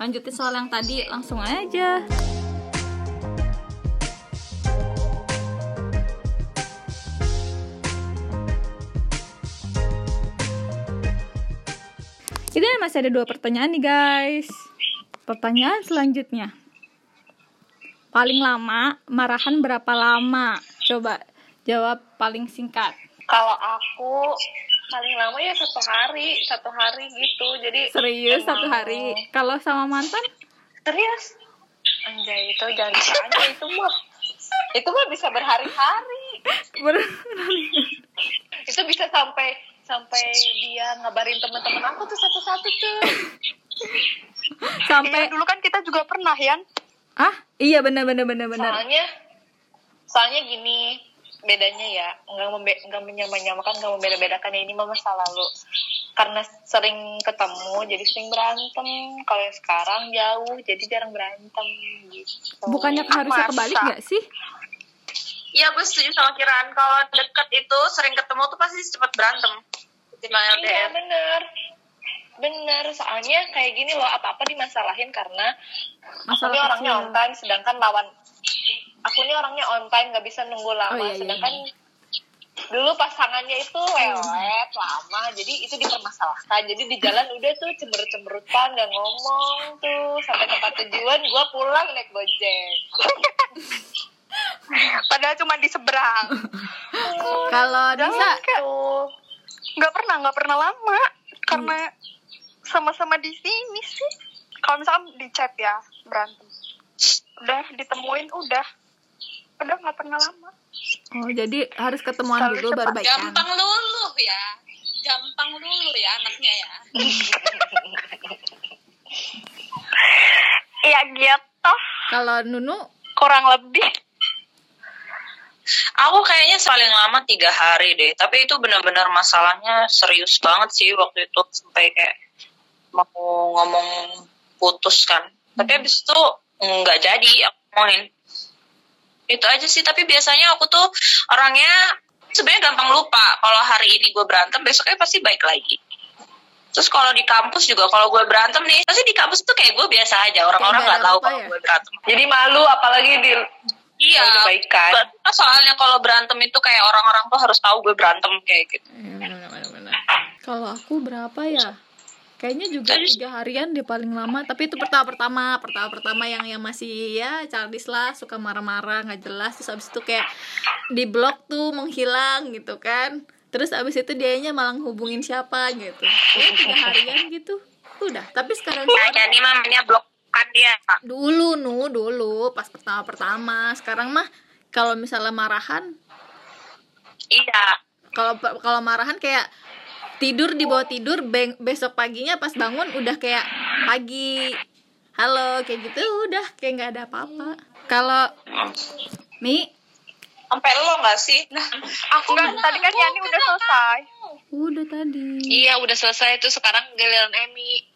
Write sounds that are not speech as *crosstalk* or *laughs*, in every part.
lanjutin soal yang tadi langsung aja Ini masih ada dua pertanyaan nih guys. Pertanyaan selanjutnya. Paling lama marahan berapa lama? Coba jawab paling singkat. Kalau aku paling lama ya satu hari, satu hari gitu. Jadi Serius emang- satu hari. Kalau sama mantan? Serius? Anjay itu jangan ditanya itu mah. Itu mah bisa berhari-hari. *laughs* Ber- Itu bisa sampai sampai dia ngabarin teman-teman aku tuh satu-satu tuh. Sampai Iya, dulu kan kita juga pernah Yan ah iya benar benar benar benar. Soalnya soalnya gini bedanya ya nggak membe nggak menyamakan nggak membeda-bedakan ya ini mah masa lalu karena sering ketemu jadi sering berantem kalau yang sekarang jauh jadi jarang berantem gitu Bukannya harusnya masa? kebalik nggak sih? Iya, gue setuju sama Kiran. Kalau deket itu sering ketemu tuh pasti cepet berantem. Iya bener bener soalnya kayak gini loh apa-apa dimasalahin karena Masalah orangnya kecil. on time sedangkan lawan aku ini orangnya on time nggak bisa nunggu lama. Oh, iya, iya, sedangkan dulu pasangannya itu lelet lama. Jadi itu dipermasalahkan. Jadi di jalan udah tuh cemberut-cemberutan nggak ngomong tuh. Sampai tempat tujuan gua pulang naik gojek. *laughs* Padahal cuma di seberang. Kalau bisa tuh nggak pernah nggak pernah lama. Karena sama-sama di sini sih. Kalau misalkan di chat ya berantem. Udah ditemuin udah udah nggak pernah lama Oh, jadi harus ketemuan Selalu dulu baru baikan. Gampang luluh ya. Gampang luluh ya anaknya ya. *laughs* iya gitu Kalau Nunu kurang lebih Aku kayaknya paling lama tiga hari deh. Tapi itu benar-benar masalahnya serius banget sih waktu itu sampai kayak mau ngomong putus kan. Tapi habis itu nggak jadi aku ngomongin. Itu aja sih. Tapi biasanya aku tuh orangnya sebenarnya gampang lupa. Kalau hari ini gue berantem, besoknya pasti baik lagi. Terus kalau di kampus juga kalau gue berantem nih, pasti di kampus tuh kayak gue biasa aja. Orang-orang nggak tahu kalau ya? gue berantem. jadi malu apalagi di Iya, Kalau dibaikan. Ba- soalnya kalau berantem itu kayak orang-orang tuh harus tahu gue berantem kayak gitu. Iya, benar, benar, benar. Kalau aku berapa ya? Kayaknya juga tiga harian dia paling lama. Tapi itu pertama pertama, pertama pertama yang yang masih ya childish lah, suka marah-marah nggak jelas. Terus abis itu kayak di blok tuh menghilang gitu kan. Terus abis itu dianya malah hubungin siapa gitu. Ya tiga harian gitu. Udah. Tapi sekarang Kayak ini mamanya blok kan dia. dulu nu dulu pas pertama pertama. Sekarang mah kalau misalnya marahan Iya. kalau kalau marahan kayak tidur di bawah tidur beng- besok paginya pas bangun udah kayak pagi. Halo kayak gitu udah kayak nggak ada apa-apa. Kalau mi? Sampai lo nggak sih? Nah, aku enggak tadi kan Yani udah selesai. Udah tadi. Iya udah selesai itu sekarang giliran Emi.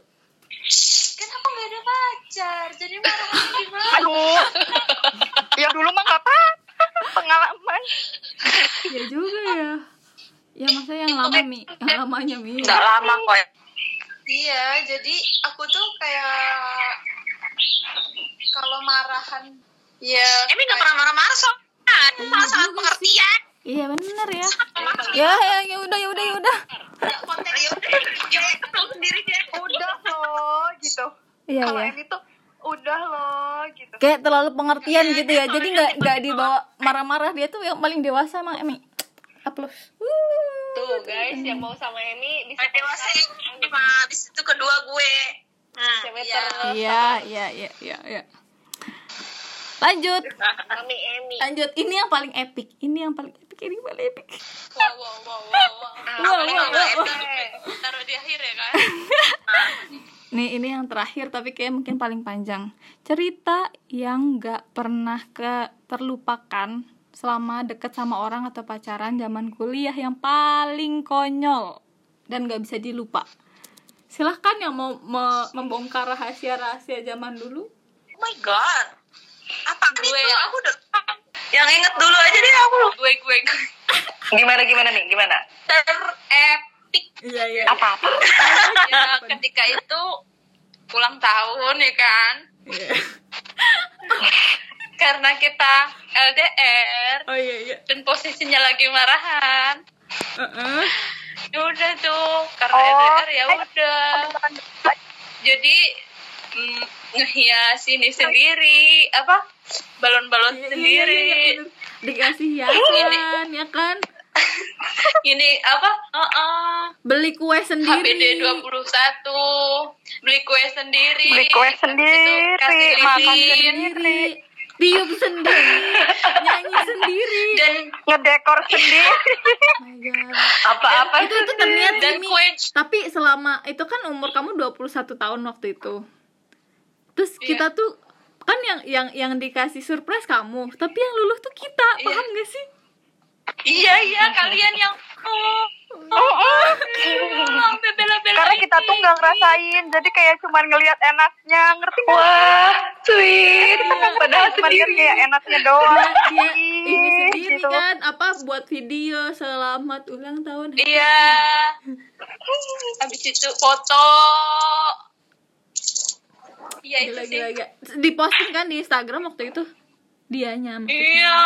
Kan aku nggak ada pacar, jadi marah gimana? *laughs* aduh. Ya dulu mah nggak apa pengalaman. Ya juga ya ya masa yang lama mi. Yang lamanya mi. Nggak lama kok. ya. Iya, jadi aku tuh kayak kalau marahan ya Emi nggak pernah marah-marah soalnya. Sangat sangat pengertian. iya bener ya. Ya ya ya udah ya udah ya udah. Konteks Ya udah, *laughs* sendiri udah loh gitu. Iya kalau ya ini tuh udah loh gitu. Kayak terlalu pengertian gitu ya. jadi nggak nggak dibawa marah-marah dia tuh yang paling dewasa emang Emi upload tuh guys yang mau sama Emi bisa dewasa yang habis itu kedua gue. Hmm. cewek Iya. Iya, iya, iya, iya, iya. Lanjut, Mami Emi lanjut. Ini yang paling epic. Ini yang paling epic. Ini yang paling epic. wow wow wow wow, wow. *laughs* Wah, Paling wah, nggak wah, epic. taruh di akhir ya kan *laughs* Nih, ini yang terakhir tapi kayak mungkin paling panjang. Cerita yang gak pernah ke terlupakan selama deket sama orang atau pacaran zaman kuliah yang paling konyol dan gak bisa dilupa. Silahkan yang mau me- membongkar rahasia-rahasia zaman dulu. Oh my god. Apa Gue itu? ya. Aku udah yang inget dulu aja deh aku loh. gue gue gue gimana gimana nih gimana Terepik Iya, iya. apa apa ya ketika itu ulang tahun ya kan Iya. *laughs* karena kita LDR oh iya iya. Dan posisinya lagi marahan. Heeh. ya udah tuh karena Oh, LDR ya eh, udah. jadi mm, ngehias ini sendiri apa? Balon-balon Iya, iya, sendiri. iya, iya, bener. dikasih hiasan ya kan? *laughs* Ini apa? Heeh. beli kue sendiri. HBD 21 beli kue sendiri. Beli kue Habis itu sendiri, kasih makan sendiri tiup sendiri nyanyi sendiri. Dan ngedekor sendiri. Oh my god. Apa-apa itu itu terniat dan kue tapi selama itu kan umur kamu 21 tahun waktu itu. Terus Iya. kita tuh kan yang yang yang dikasih surprise kamu. Tapi yang luluh tuh kita Iya. paham gak sih? Iya iya kalian yang oh, oh, sampai bela-belain karena kita tuh nggak ngerasain jadi kayak cuman ngelihat enaknya ngerti nggak? Wah, sweet. Padahal sendiri. kayak enaknya doang dia, ini sendiri gitu. kan apa buat video selamat ulang tahun. Iya. Habis itu foto. Iya itu sih. diposting kan di Instagram waktu itu dianya maksudnya. iya.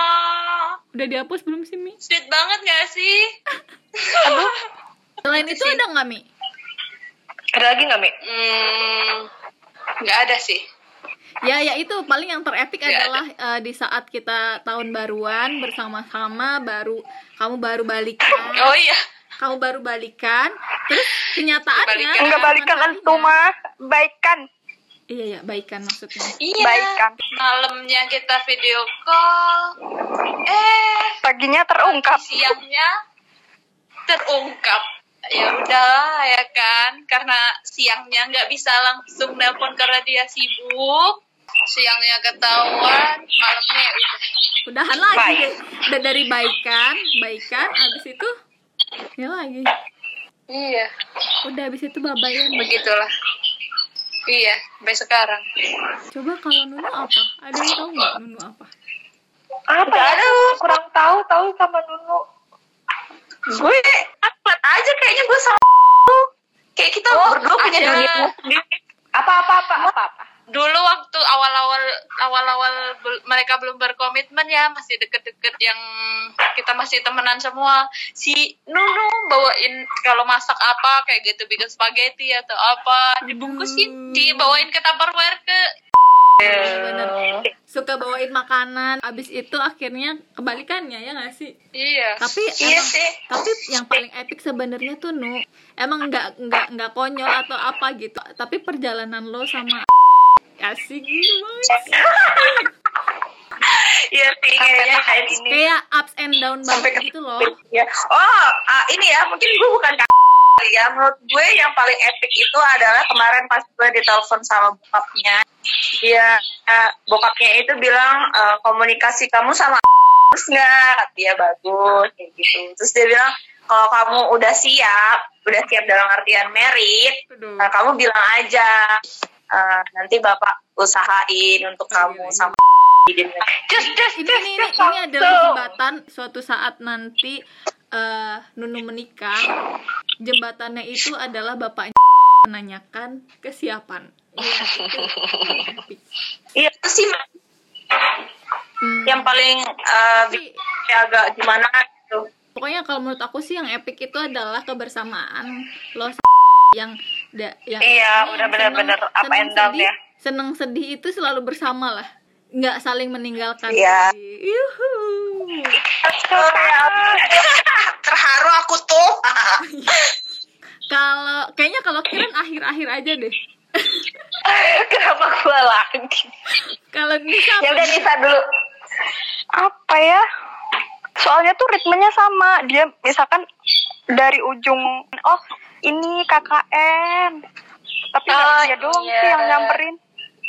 Udah dihapus belum sih Mi? Sweet banget gak sih? *laughs* Selain itu ada nggak Mi? Ada lagi nggak, Mi? hmm nggak ada sih. Ya, ya itu paling yang terepik Nggak adalah eh, di saat kita tahun baruan bersama-sama baru kamu baru balikan, oh iya. Kamu baru balikan, terus kenyataannya Balikan. enggak balikan harinya- mah. Baikan Iya, ya, baikan maksudnya. iya Baikan. malamnya kita video call eh paginya terungkap siangnya terungkap ya udahlah ya kan karena siangnya nggak bisa langsung nelpon karena dia sibuk siangnya ketahuan malamnya ya udah Udahan lagi Baik. deh. Udah dari baikan, baikan abis itu ya lagi. iya Udah abis itu babayan. begitulah iya sampai sekarang Coba kalau Nunu apa? Ada yang tahu nggak Nunu apa? Apa ya? Kurang tahu, tahu sama Nunu. gue akmat aja kayaknya gue sama kayak kita berdua punya ada. dunia sendiri Apa-apa, apa, apa-apa. Dulu waktu awal-awal awal-awal mereka belum berkomitmen ya masih deket-deket yang kita masih temenan semua. Si Nunu bawain kalau masak apa kayak gitu bikin spaghetti atau apa dibungkusin dibawain ke tupperware ke Iya, bener. Suka bawain makanan, abis itu akhirnya kebalikannya ya nggak sih? iya. Tapi iya emang- sih. tapi yang paling epic sebenarnya tuh nu emang nggak nggak nggak konyol atau apa gitu. Tapi perjalanan lo sama asik gitu banget. iya sih kayaknya kayak ini kayak ups and down sampai banget ke gitu loh. ya oh ah, ini ya mungkin gue bukan kali ya. Menurut gue yang paling epic itu adalah kemarin pas gue ditelepon sama bokapnya dia eh, bokapnya itu bilang eh, komunikasi kamu sama bagus nggak? Kata dia bagus kayak gitu. Terus dia bilang kalau kamu udah siap udah siap dalam artian merit nah, kamu bilang aja eh, nanti bapak usahain untuk kamu iya, iya. sama ini ini ini, ini adalah jembatan. Suatu saat nanti eh, Nunu menikah jembatannya itu adalah bapaknya menanyakan kesiapan. Iya, itu iya sih Hmm. yang paling bikin agak gimana gitu. pokoknya kalau menurut aku sih yang epic itu adalah kebersamaan lo yang da, yang Iya, yang udah up seneng and down sedih, ya. seneng sedih itu selalu bersama lah nggak saling meninggalkan Iya. Yuhu. *laughs* terharu aku tuh *laughs* kalau kayaknya kalau Kiran akhir-akhir aja deh *laughs* Kenapa gua lagi? kalau Nisa Ya udah Nisa dulu. apa ya soalnya tuh ritmenya sama dia misalkan dari ujung oh ini KKN tapi nggak Oh, dia doang iya. sih yang nyamperin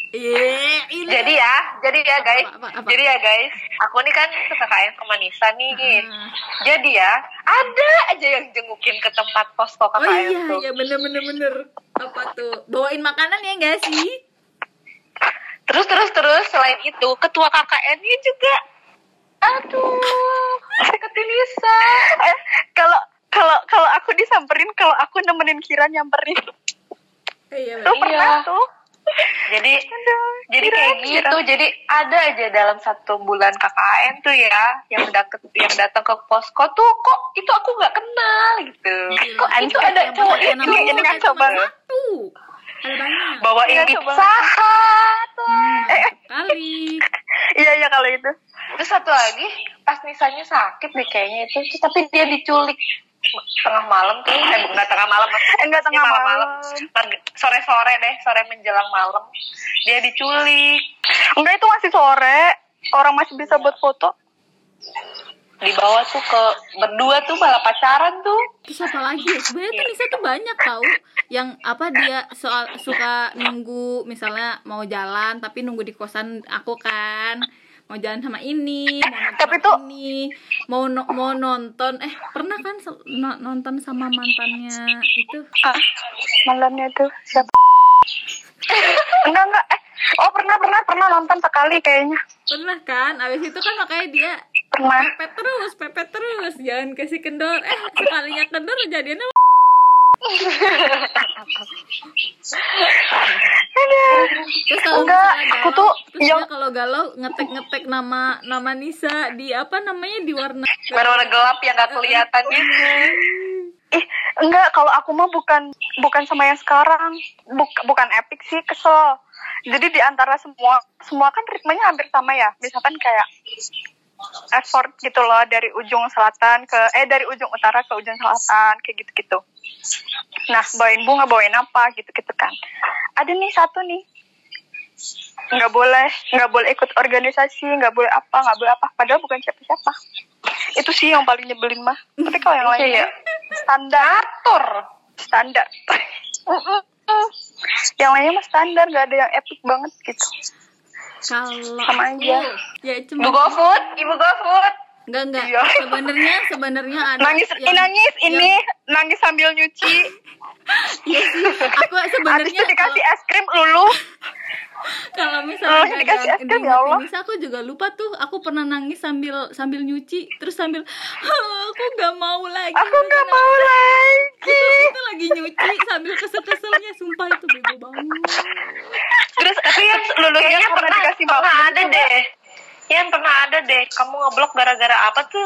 Iya, ini Jadi ya, jadi ya guys, Apa, apa, apa? jadi ya guys, aku nih kan suka KKN sama Nisa nih. Ah. Jadi ya, ada aja yang jengukin ke tempat posko oh KKN iya tuh. iya bener bener bener apa tuh bawain makanan ya enggak sih Terus terus terus selain itu ketua KKN-nya juga aduh deketin Nisa. Eh, kalau kalau kalau aku disamperin kalau aku nemenin Kira nyamperin Eh, iya. tuh bener. pernah tuh? Jadi jadi kayak gitu. Jadi ada aja dalam satu bulan KKN tuh ya yang deket yang datang ke posko tuh kok itu aku nggak kenal? Gitu. Kok itu ada cowok itu kan kayak cuma coba. banyak. Bawain Iya, pizza. hmm, kali iya iya kalau itu. Terus satu lagi pas Nisanya sakit deh kayaknya itu tapi dia diculik tengah malam tuh. Eh bukan tengah malam maksudnya enggak tengah malam. sore sore deh sore menjelang malam. Dia diculik. Enggak itu masih sore. Orang masih bisa buat foto. Dibawa tuh ke berdua tuh malah pacaran tuh. Terus apa lagi ya? Sebenarnya tuh Nisa tuh banyak tahu yang apa dia soal suka nunggu misalnya mau jalan tapi nunggu di kosan aku kan mau jalan sama ini mau nonton tapi tuh- ini mau no- mau nonton eh pernah kan nonton sama mantannya itu? Ah malamnya tuh siapa? *laughs* Enggak enggak eh oh pernah pernah pernah nonton sekali kayaknya. Pernah kan? Abis itu kan makanya dia pernah. pepet terus pepet terus. Jangan kasih kendor. Eh sekalinya kendor jadinya terus kalau Enggak, misalnya aku galau, tuh terus yang- kalau galau ngetek ngetek nama nama Nisa di apa namanya di warna warna gelap yang gak kelihatan gitu ih enggak kalau aku mah bukan bukan sama yang sekarang. Buk- bukan epic sih kesel. Jadi di antara semua semua kan ritmenya hampir sama ya. Misalkan kayak effort gitu loh dari ujung selatan ke eh dari ujung utara ke ujung selatan kayak gitu gitu nah bawain bunga bawain apa gitu gitu kan. Ada nih satu nih. Nggak boleh nggak boleh ikut organisasi nggak boleh apa nggak boleh apa. Padahal bukan siapa siapa itu sih yang paling nyebelin mah tapi kalau yang lainnya standar. Atur standar yang lainnya mah standar nggak ada yang epic banget gitu kalau Sama aku, aja. ya ibu cuma GoFood ibu GoFood enggak enggak Iya. sebenarnya sebenarnya ada nangis yang- ini nangis ini yang- nangis sambil nyuci. *laughs* Iya sih. Aku sebenarnya itu dikasih es krim lulu kalau Oh, misalnya ini dikasih es krim, ya Allah. Aku juga lupa tuh. Aku pernah nangis sambil sambil nyuci terus sambil "Ah, aku nggak mau lagi aku nggak mau lagi. Itu, itu lagi nyuci sambil kesel-keselnya sumpah itu bego banget. Terus tapi yang lulusnya Kayaknya pernah pernah dikasih pernah maaf ada deh yang pernah ada deh kamu ngeblok gara-gara apa tuh?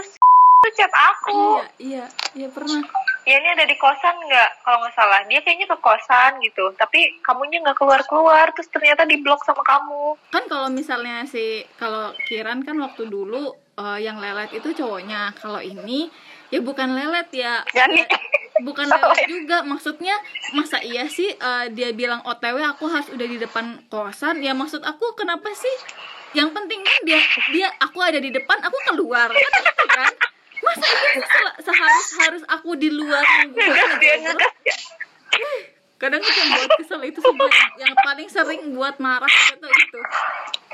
Tuh chat aku. Iya iya iya pernah. Ya ini ada di kosan nggak? Kalau nggak salah. Dia kayaknya ke kosan gitu. Tapi kamunya nggak keluar keluar terus ternyata diblok sama kamu. Kan kalau misalnya si kalau Kiran kan waktu dulu eh, yang lelet itu cowoknya. Kalau ini ya bukan lelet ya. Yani. bukan lelet juga. Maksudnya masa iya sih eh, dia bilang otw aku harus udah di depan kosan? Ya maksud aku kenapa sih yang penting kan dia dia aku ada di depan aku keluar. Kan gitu kan? Masa seharus harus aku di luar nunggu dia kadang itu yang buat kesel itu sih yang, paling sering buat marah itu itu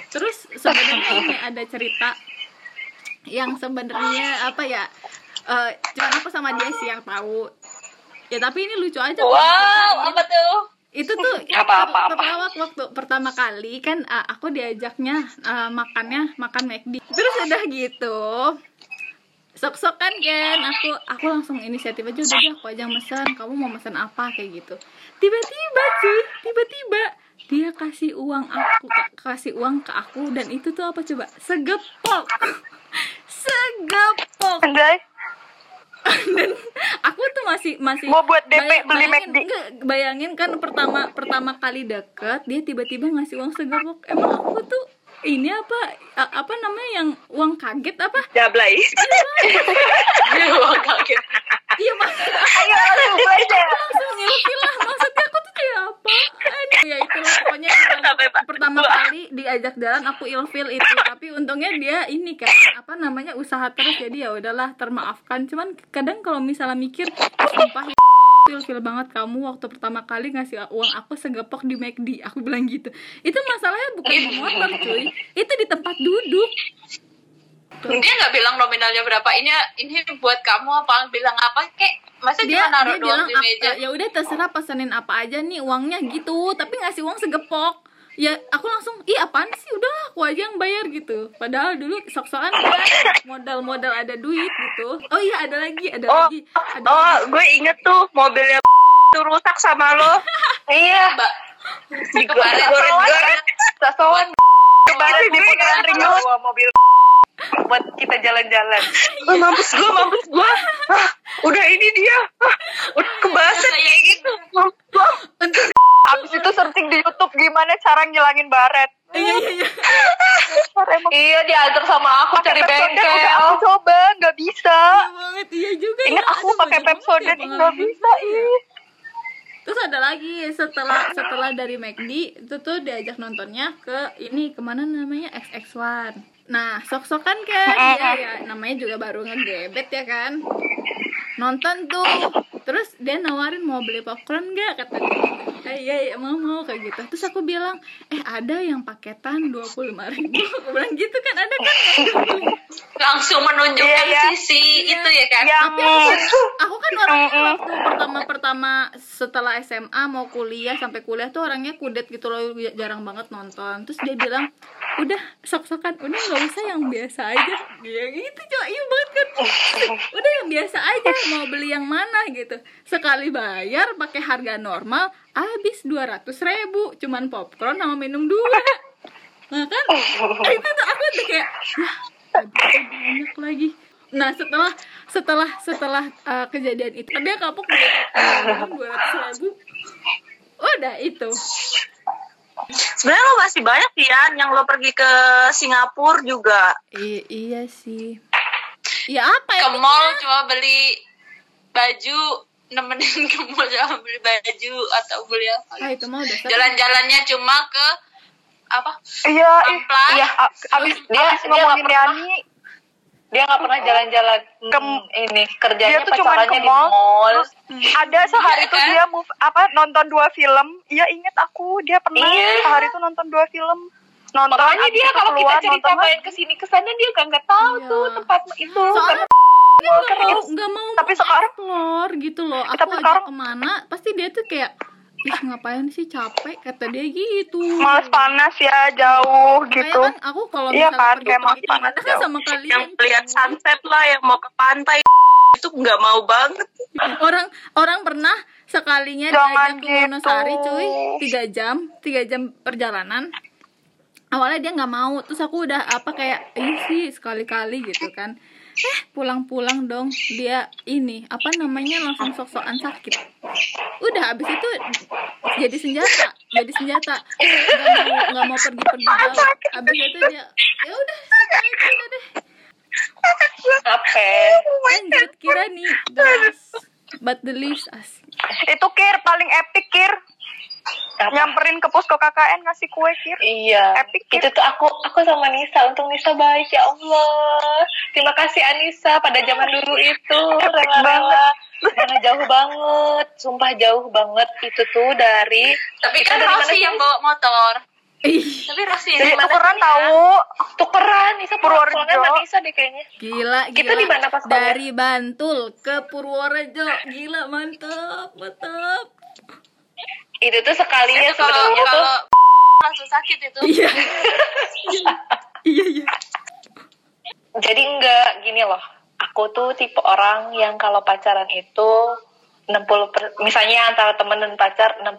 terus sebenarnya ini ada cerita yang sebenarnya apa ya eh cuman aku sama dia sih yang tahu. Ya tapi ini lucu aja. Wow apa tuh itu tuh *laughs* Apa, apa, apa? pertama waktu pertama kali kan uh, aku diajaknya uh, makannya makan McD. Terus udah gitu sok-sok kan kan aku aku langsung inisiatif aja udah deh aku aja mesen kamu mau mesen apa? Kayak gitu. Tiba-tiba cuy tiba-tiba dia kasih uang aku ka- kasih uang ke aku dan itu tuh apa coba? Segepok. *laughs* Segepok. Anjay. Dan aku tuh masih masih Mau buat DP bayang- beli bayangin, McD. enggak, bayangin kan pertama pertama kali deket dia tiba-tiba ngasih uang segepok emang aku tuh ini apa a- apa namanya yang uang kaget apa? Jablay. *laughs* Kaget. Iya maksud ayo langsung aja langsung ngilfil lah maksudnya aku tuh kayak apa Aduh, *laughs* ya itulah pokoknya *laughs* pertama, Sampai kali diajak jalan aku ilfil itu. Tapi untungnya dia ini kan apa namanya usaha terus. Jadi ya udahlah termaafkan. Cuman kadang kalau misalnya mikir sumpah *laughs* ilfil banget kamu waktu pertama kali ngasih uang aku segepok di McD aku bilang gitu. Itu masalahnya bukan di motor cuy. Itu di tempat duduk. Dia nggak bilang nominalnya berapa. Ini ini buat kamu apa? Bilang apa kek masa dia cuma naruh dia doang bilang di meja? Ya udah terserah pesenin apa aja nih uangnya gitu. Tapi ngasih uang segepok. Ya aku langsung ih apaan sih? Udah aku aja yang bayar gitu. Padahal dulu sok-sokan kan modal-modal ada duit gitu. Oh iya ada lagi ada oh lagi ada oh lagi. gue inget tuh mobilnya *laughs* tuh rusak sama lo. *laughs* Iya. Mbak Goret-goret. Sasoan Kemarin di putaran ring road. bawa mobil buat kita jalan-jalan. Oh, mampus gua, mampus gua. Ah, udah ini dia. Ah, udah kebaset kayak gitu. Mampus gua. Abis itu searching di YouTube gimana cara ngilangin baret. iya iya iya Iya diantar sama aku cari Pepsodent bengkel. udah aku coba nggak bisa. Iya banget iya juga Ingat ya. aku pakai Pepsodent ya ini nggak bisa ih. Terus ada lagi setelah setelah dari McD itu tuh diajak nontonnya ke ini ke mana namanya XX1. Nah sok-sokan kan dia *laughs* ya namanya juga baru ngegebet ya kan. Nonton tuh terus dia nawarin mau beli popcorn nggak kata dia. Eh, iya iya mau mau kayak gitu. Terus aku bilang eh ada yang paketan dua puluh lima ribu. *laughs* Aku bilang gitu kan ada kan? *laughs* langsung menunjukkan Iya, iya. sisi itu ya kan Yang Tapi aku kan, aku kan orangnya waktu pertama-pertama setelah SMA mau kuliah sampai kuliah tuh orangnya kudet gitu loh jarang banget nonton. Terus dia bilang, udah sok-sokan, udah nggak usah yang biasa aja. Dia gitu coba iya banget kan. *laughs* Udah yang biasa aja mau beli yang mana gitu. Sekali bayar pakai harga normal habis dua ratus ribu cuman popcorn sama minum dua. Nah kan itu tuh aku udah kayak ya banyak lagi. Nah setelah setelah setelah uh, kejadian itu dia kapok dua ratus ribu. Udah itu. Sebenarnya lo masih banyak ya yang lo pergi ke Singapura juga. I- iya sih. Ya apa ya? ke mall cuma beli baju nemenin ke mall cuma beli baju atau beli apa Ah itu mah udah jalan-jalannya cuma ke apa Iya. Amplas. Iya, a- abis *laughs* Dia- abis dia ngomongin. Yani, Dia nggak pernah jalan-jalan Ke- Hmm, ini kerjanya dia tuh cuma ke di mall. mall. Terus ada sehari tuh kan? dia move apa nonton dua film. Iya inget aku dia pernah Iya. sehari tuh nonton dua film. Nonton Makanya dia itu kalau kita cerita nonton main ke sini ke sana dia kan nggak tahu Iya. tuh tempat itu. Soalnya nggak mau nggak mau Tapi sekarang- explore gitu loh. Aku Tapi sekarang- ke mana pasti dia tuh kayak ih ngapain sih capek kata dia gitu. males panas ya jauh Makanya gitu. kan aku kalau Iya misalnya kan, pergi kayak males panas kan jauh. sama kalian. Yang lihat sunset lah, yang mau ke pantai itu nggak mau banget. orang orang pernah sekalinya Jangan diajak ke Wonosari gitu. cuy tiga jam tiga jam perjalanan awalnya dia nggak mau terus aku udah apa kayak ini sih sekali-kali gitu kan eh pulang-pulang dong. Dia ini apa namanya langsung sok-sokan sakit. Udah habis itu jadi senjata jadi senjata. Nggak mau nggak mau pergi-pergi jauh. Habis itu dia ya udah udah deh. Apa? lanjut kira nih but the least as Itu kir paling epic kir. Apa? Nyamperin ke posko KKN ngasih kue kir. Iya. Epic, ya? Itu tuh aku aku sama Nisa. Untung Nisa baik ya Allah. Terima kasih Anissa pada zaman dulu itu *laughs* Epic rela-rela. Mana jauh banget, sumpah jauh banget itu tuh dari tapi kan dari mana Rossi sih? yang bawa motor ih tapi yang mana Tukeran sih, ya? tahu. tukeran Nisa Purworejo. sama Nisa deh kayaknya. Gila, gila. Kita di mana pas? Dari Bantul ke Purworejo. Gila, mantap, mantap. Itu tuh sekalinya itu kalau sebenarnya tuh kalau *laughs* langsung sakit itu Iya. *laughs* iya, iya. jadi enggak gini loh aku tuh tipe orang yang kalau pacaran itu 60 per, misalnya antara temen dan pacar 60%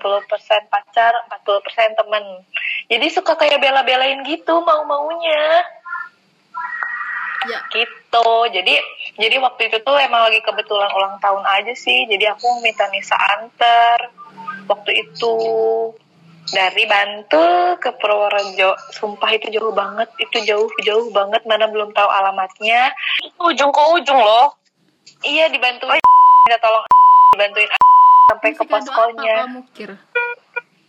pacar 40% temen jadi suka kayak bela-belain gitu mau-maunya Ya. gitu jadi jadi waktu itu tuh emang lagi kebetulan ulang tahun aja sih. Jadi aku minta Nisa anter waktu itu. Dari Bantul ke Purworejo. Sumpah itu jauh banget. Itu jauh jauh banget. Mana belum tahu alamatnya. Itu ujung ke ujung loh. iya dibantuin minta tolong dibantuin sampai ke Masih poskonya?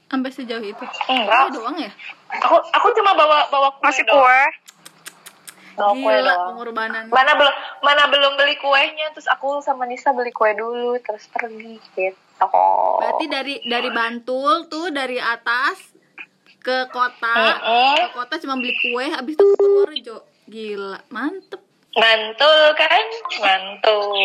Sampai sejauh itu. enggak. Kue doang ya? aku aku cuma bawa bawa kue Ngasih doang. Kue. kue Gila, doang pengorbanan. mana belum mana belum beli kuenya terus aku sama Nisa beli kue dulu terus pergi gitu Berarti dari dari Bantul tuh dari atas ke kota. Mm-mm. Ke kota cuma beli kue, habis itu ke Purworejo. Gila, mantep. mantul kan mantul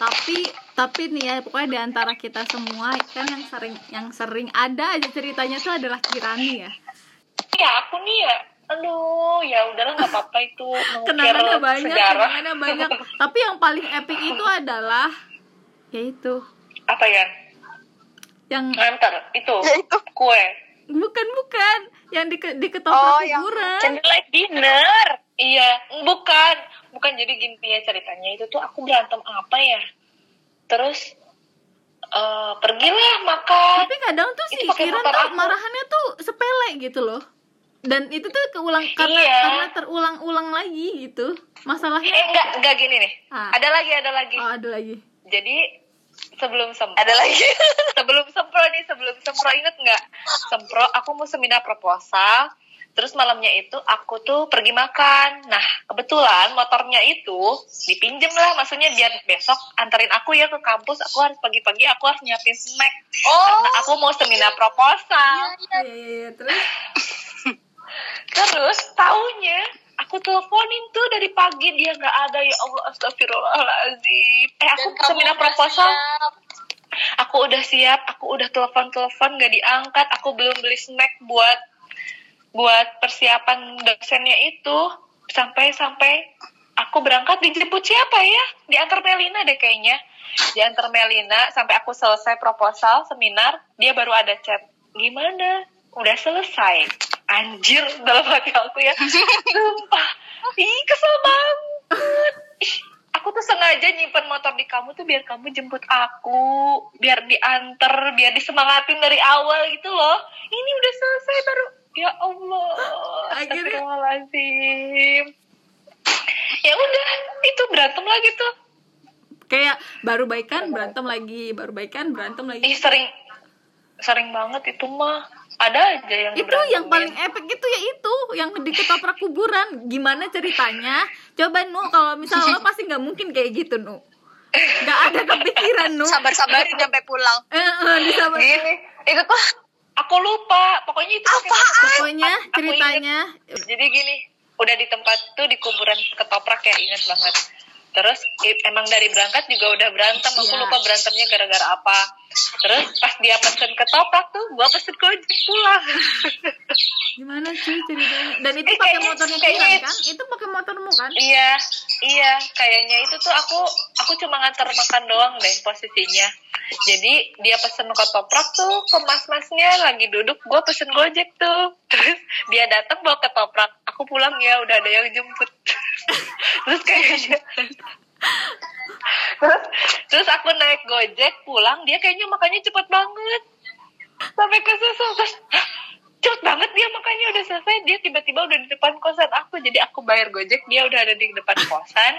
tapi tapi nih ya pokoknya di antara kita semua kan yang sering yang sering ada aja ceritanya tuh adalah Kirani ya ya aku nih ya aduh ya udahlah nggak apa-apa itu. Kenangannya banyak sejarah. kenangannya banyak. *laughs* Tapi yang paling epic itu adalah yaitu. Apa ya? Yang nganter itu. Ya itu. kue. Bukan bukan. Yang di di ketoprak Oh, yang kuburan candlelight dinner. Iya bukan. Bukan jadi gini ya ceritanya. Itu tuh aku berantem apa ya? Terus eh pergilah makan. Tapi kadang tuh si Kiran tuh aku. marahannya tuh sepele gitu loh dan itu tuh keulang karena Iya. karena terulang-ulang lagi gitu. Masalahnya eh enggak enggak gini nih. Ah. ada lagi ada lagi. Oh ada lagi. Jadi sebelum sempro Ada lagi. *laughs* sebelum sempro nih sebelum sempro inget nggak sempro aku mau seminar proposal. Terus malamnya itu aku tuh pergi makan. Nah kebetulan motornya itu dipinjem lah. Maksudnya biar besok anterin aku ya ke kampus. Aku harus pagi-pagi aku harus nyiapin snack. Oh. karena aku mau seminar proposal. iya iya iya. Terus *laughs* terus taunya aku teleponin tuh dari pagi dia nggak ada ya Allah astagfirullahaladzim. Eh aku seminar proposal? siap. aku udah siap aku udah telepon telepon gak diangkat aku belum beli snack buat buat persiapan dosennya itu. Sampai sampai aku berangkat dijemput siapa ya? Diantar Melina deh kayaknya. Diantar Melina sampai aku selesai proposal seminar dia baru ada chat. Gimana? Udah selesai anjir dalam hati aku ya. Sumpah. Ih kesel banget. Ih, aku tuh sengaja nyimpen motor di kamu tuh biar kamu jemput aku. Biar diantar biar disemangatin dari awal gitu loh. Ini udah selesai baru ya Allah. Akhirnya- ya udah itu berantem lagi tuh. Kayak baru baikan berantem lagi. Baru baikan berantem lagi. Ih sering sering banget itu mah ada aja yang itu yang paling epic itu ya itu yang di ketoprak kuburan. Gimana ceritanya? Coba nu kalau misalnya lo pasti nggak mungkin kayak gitu nu. Nggak ada kepikiran nu. Sabar-sabarin sampai pulang. eh, eh, disabar- gini itu tuh aku lupa. Pokoknya itu apa pokoknya Aku ceritanya jadi gini udah di tempat tuh di kuburan ketoprak ya inget banget terus emang dari berangkat juga udah berantem. Aku Iya. lupa berantemnya gara-gara apa. Terus pas dia pesen ketoprak tuh gua pesen gojek pulang gimana sih ceritanya? Dan itu Eh, pakai motornya kayaknya- kan? Itu pakai motormu kan? Iya iya. Kayaknya itu tuh aku aku cuma nganter makan doang deh posisinya. Jadi dia pesen ketoprak tuh ke mas-masnya. Lagi duduk gua pesen gojek tuh. *laughs* Terus dia datang bawa ketoprak aku pulang ya udah ada yang jemput. *laughs* Terus kayaknya terus terus aku naik gojek pulang dia kayaknya makannya cepet banget. Sampai ke susu terus "Hah, cepet banget dia makannya udah selesai. Dia tiba-tiba udah di depan kosan aku jadi aku bayar gojek dia udah ada di depan kosan.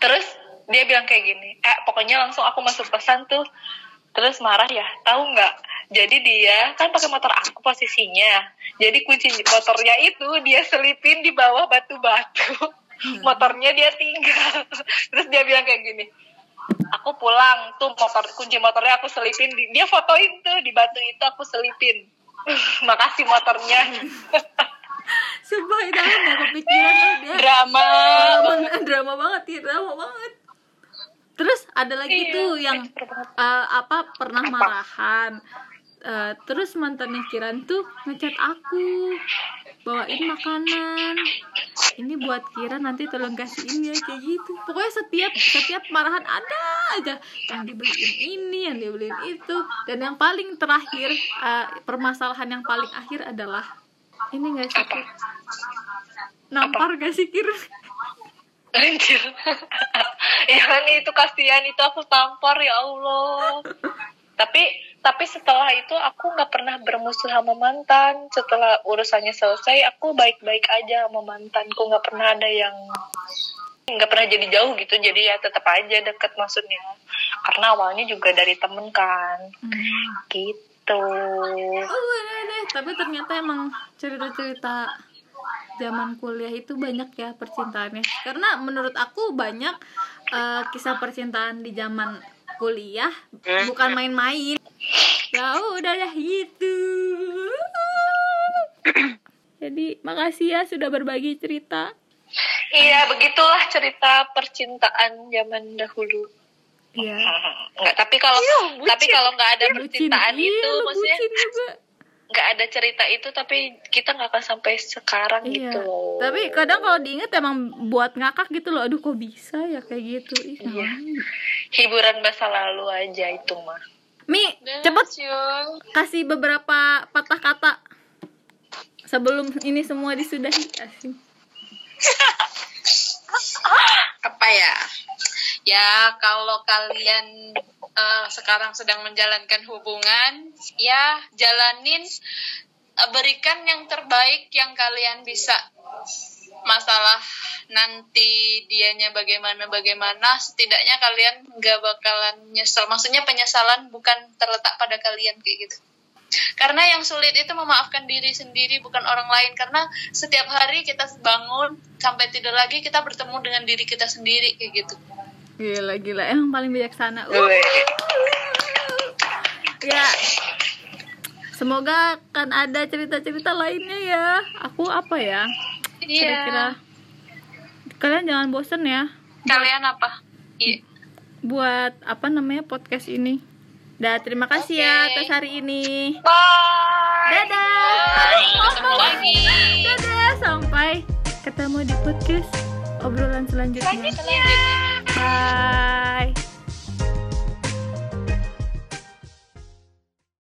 Terus dia bilang kayak gini eh pokoknya langsung aku masuk kosan tuh. Terus marah ya tahu nggak? Jadi dia kan pakai motor aku posisinya jadi kunci motornya itu dia selipin di bawah batu-batu. Motornya dia tinggal. Terus dia bilang kayak gini aku pulang. Tuh motor kunci motornya aku selipin di, dia fotoin tuh di batu itu aku selipin. *laughs* Makasih motornya. *laughs* Sumpah itu aku gak kepikiran loh dia. Drama. drama, drama banget ya drama banget. Terus ada lagi Iya, tuh yang eh, apa pernah marahan Eh, terus mantannya Kiran tuh ngechat aku bawain makanan. Ini buat Kiran nanti tolong kasihin ya kayak gitu. Pokoknya setiap setiap marahan ada aja. Yang dibeliin ini yang dibeliin itu. Dan yang paling terakhir eh, permasalahan yang paling akhir adalah ini gak sih nampar gak sih Kir? Anjir. Jangan *laughs* itu kasihan. Itu aku tampar ya Allah. Tapi tapi setelah itu aku nggak pernah bermusuh sama mantan. Setelah urusannya selesai, aku baik-baik aja sama mantanku. Nggak pernah ada yang nggak pernah jadi jauh gitu. Jadi ya tetap aja deket maksudnya. Karena awalnya juga dari temen kan. Hmm. Gitu. Oh, deh, deh. Tapi ternyata emang cerita-cerita zaman kuliah itu banyak ya percintaannya. Karena menurut aku banyak eh, kisah percintaan di zaman kuliah bukan main-main. *sniffs* Ya udah dah gitu. *clears throat* Jadi makasih ya sudah berbagi cerita. Iya, begitulah cerita percintaan zaman dahulu. Iya. *laughs* Nggak, tapi kalau tapi kalau nggak ada Bucin. percintaan Iya, itu, maksudnya nggak ada cerita itu, tapi kita nggak akan sampai sekarang Iya. gitu loh. Tapi kadang kalau diinget emang buat ngakak gitu loh. Aduh kok bisa ya kayak gitu. Ih, Iya. hiburan masa lalu aja itu mah. Mi Dan cepet Syul. kasih beberapa patah kata sebelum ini semua disudahi Asik. *laughs* apa ya ya kalau kalian eh, sekarang sedang menjalankan hubungan ya jalanin eh, berikan yang terbaik yang kalian bisa masalah nanti dianya bagaimana bagaimana setidaknya kalian nggak bakalan nyesel. Maksudnya penyesalan bukan terletak pada kalian kayak gitu. Karena yang sulit itu memaafkan diri sendiri bukan orang lain. Karena setiap hari kita bangun sampai tidur lagi kita bertemu dengan diri kita sendiri kayak gitu. Gila gila. Emang paling bijaksana. Uh, ya. Semoga akan ada cerita-cerita lainnya ya. Aku apa ya kira-kira kalian jangan bosen ya kalian apa iya buat apa namanya podcast ini Dah, terima kasih ya Oke. atas hari ini. Bye. Dadah. ketemu lagi Dadah, sampai ketemu di podcast obrolan selanjutnya. Selanjutnya. Bye.